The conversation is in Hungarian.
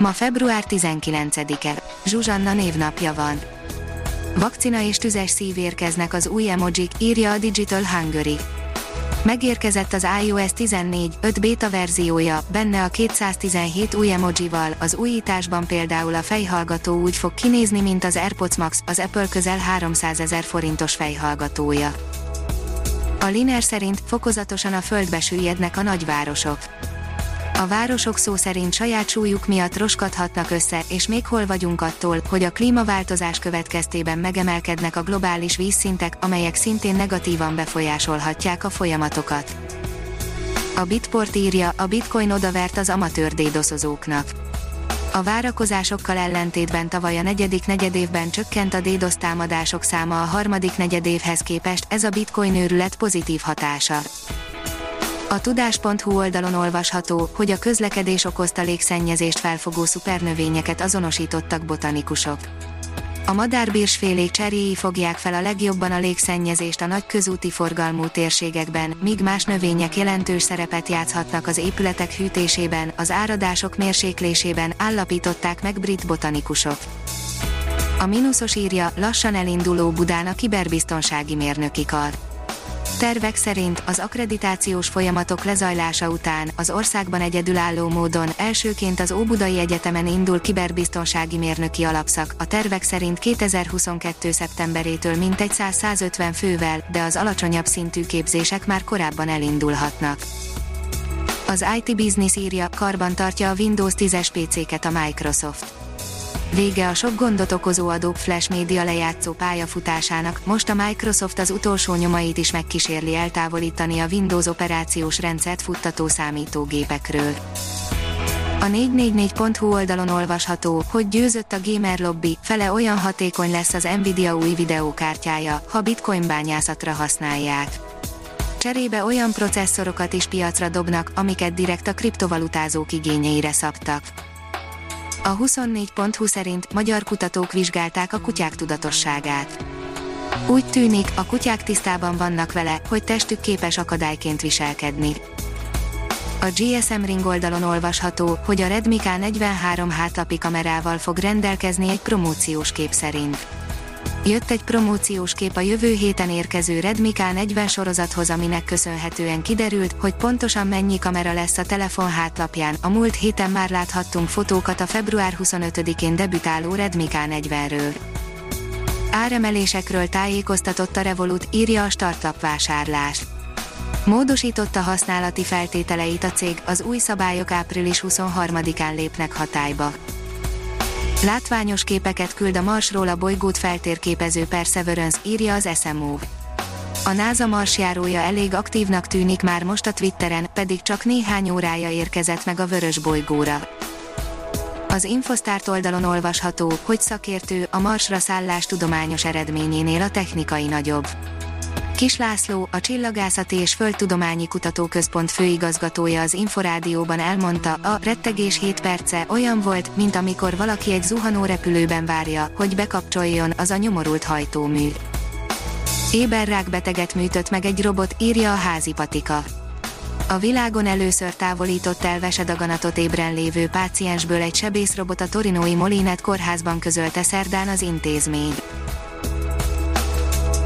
Ma február 19-e. Zsuzsanna névnapja van. Vakcina és tüzes szív érkeznek az új emojik, írja a Digital Hungary. Megérkezett az iOS 14 5 beta verziója, benne a 217 új emojival, az újításban például a fejhallgató úgy fog kinézni, mint az AirPods Max, az Apple közel 300 ezer forintos fejhallgatója. A Liner szerint fokozatosan a földbe süllyednek a nagyvárosok a városok szó szerint saját súlyuk miatt roskadhatnak össze, és még hol vagyunk attól, hogy a klímaváltozás következtében megemelkednek a globális vízszintek, amelyek szintén negatívan befolyásolhatják a folyamatokat. A Bitport írja, a bitcoin odavert az amatőr dédoszozóknak. A várakozásokkal ellentétben tavaly a negyedik negyedévben csökkent a DDoS támadások száma a harmadik negyedévhez képest, ez a bitcoin őrület pozitív hatása. A tudás.hu oldalon olvasható, hogy a közlekedés okozta légszennyezést felfogó szupernövényeket azonosítottak botanikusok. A madárbírsfélék cserjéi fogják fel a legjobban a légszennyezést a nagy közúti forgalmú térségekben, míg más növények jelentős szerepet játszhatnak az épületek hűtésében, az áradások mérséklésében, állapították meg brit botanikusok. A mínuszos írja, lassan elinduló Budán a kiberbiztonsági mérnöki kar Tervek szerint az akkreditációs folyamatok lezajlása után az országban egyedülálló módon elsőként az Óbudai Egyetemen indul kiberbiztonsági mérnöki alapszak, a tervek szerint 2022. szeptemberétől mintegy 100-150 fővel, de az alacsonyabb szintű képzések már korábban elindulhatnak. Az IT Business írja, karban tartja a Windows 10-es PC-ket a Microsoft Vége a sok gondot okozó Adobe Flash média lejátszó pályafutásának, most a Microsoft az utolsó nyomait is megkísérli eltávolítani a Windows operációs rendszert futtató számítógépekről. A 444.hu oldalon olvasható, hogy győzött a gamer lobby, fele olyan hatékony lesz az Nvidia új videókártyája, ha bitcoin bányászatra használják. Cserébe olyan processzorokat is piacra dobnak, amiket direkt a kriptovalutázók igényeire szabtak. A 24.20 szerint magyar kutatók vizsgálták a kutyák tudatosságát. Úgy tűnik, a kutyák tisztában vannak vele, hogy testük képes akadályként viselkedni. A GSM Ring oldalon olvasható, hogy a Redmi K43 hátlapi kamerával fog rendelkezni egy promóciós kép szerint. Jött egy promóciós kép a jövő héten érkező Redmi K40 sorozathoz, aminek köszönhetően kiderült, hogy pontosan mennyi kamera lesz a telefon hátlapján. A múlt héten már láthattunk fotókat a február 25-én debütáló Redmi K40-ről. Áremelésekről tájékoztatott a Revolut, írja a startup vásárlás. Módosította használati feltételeit a cég, az új szabályok április 23-án lépnek hatályba. Látványos képeket küld a Marsról a bolygót feltérképező Perseverance, írja az SMO. A NASA marsjárója elég aktívnak tűnik már most a Twitteren, pedig csak néhány órája érkezett meg a vörös bolygóra. Az Infostart oldalon olvasható, hogy szakértő a Marsra szállás tudományos eredményénél a technikai nagyobb. Kis László, a Csillagászati és Földtudományi Kutatóközpont főigazgatója az Inforádióban elmondta, a rettegés 7 perce olyan volt, mint amikor valaki egy zuhanó repülőben várja, hogy bekapcsoljon az a nyomorult hajtómű. Éberrák beteget műtött meg egy robot, írja a házi patika. A világon először távolított el vesedaganatot ébren lévő páciensből egy sebészrobot a torinói Molinet kórházban közölte szerdán az intézmény.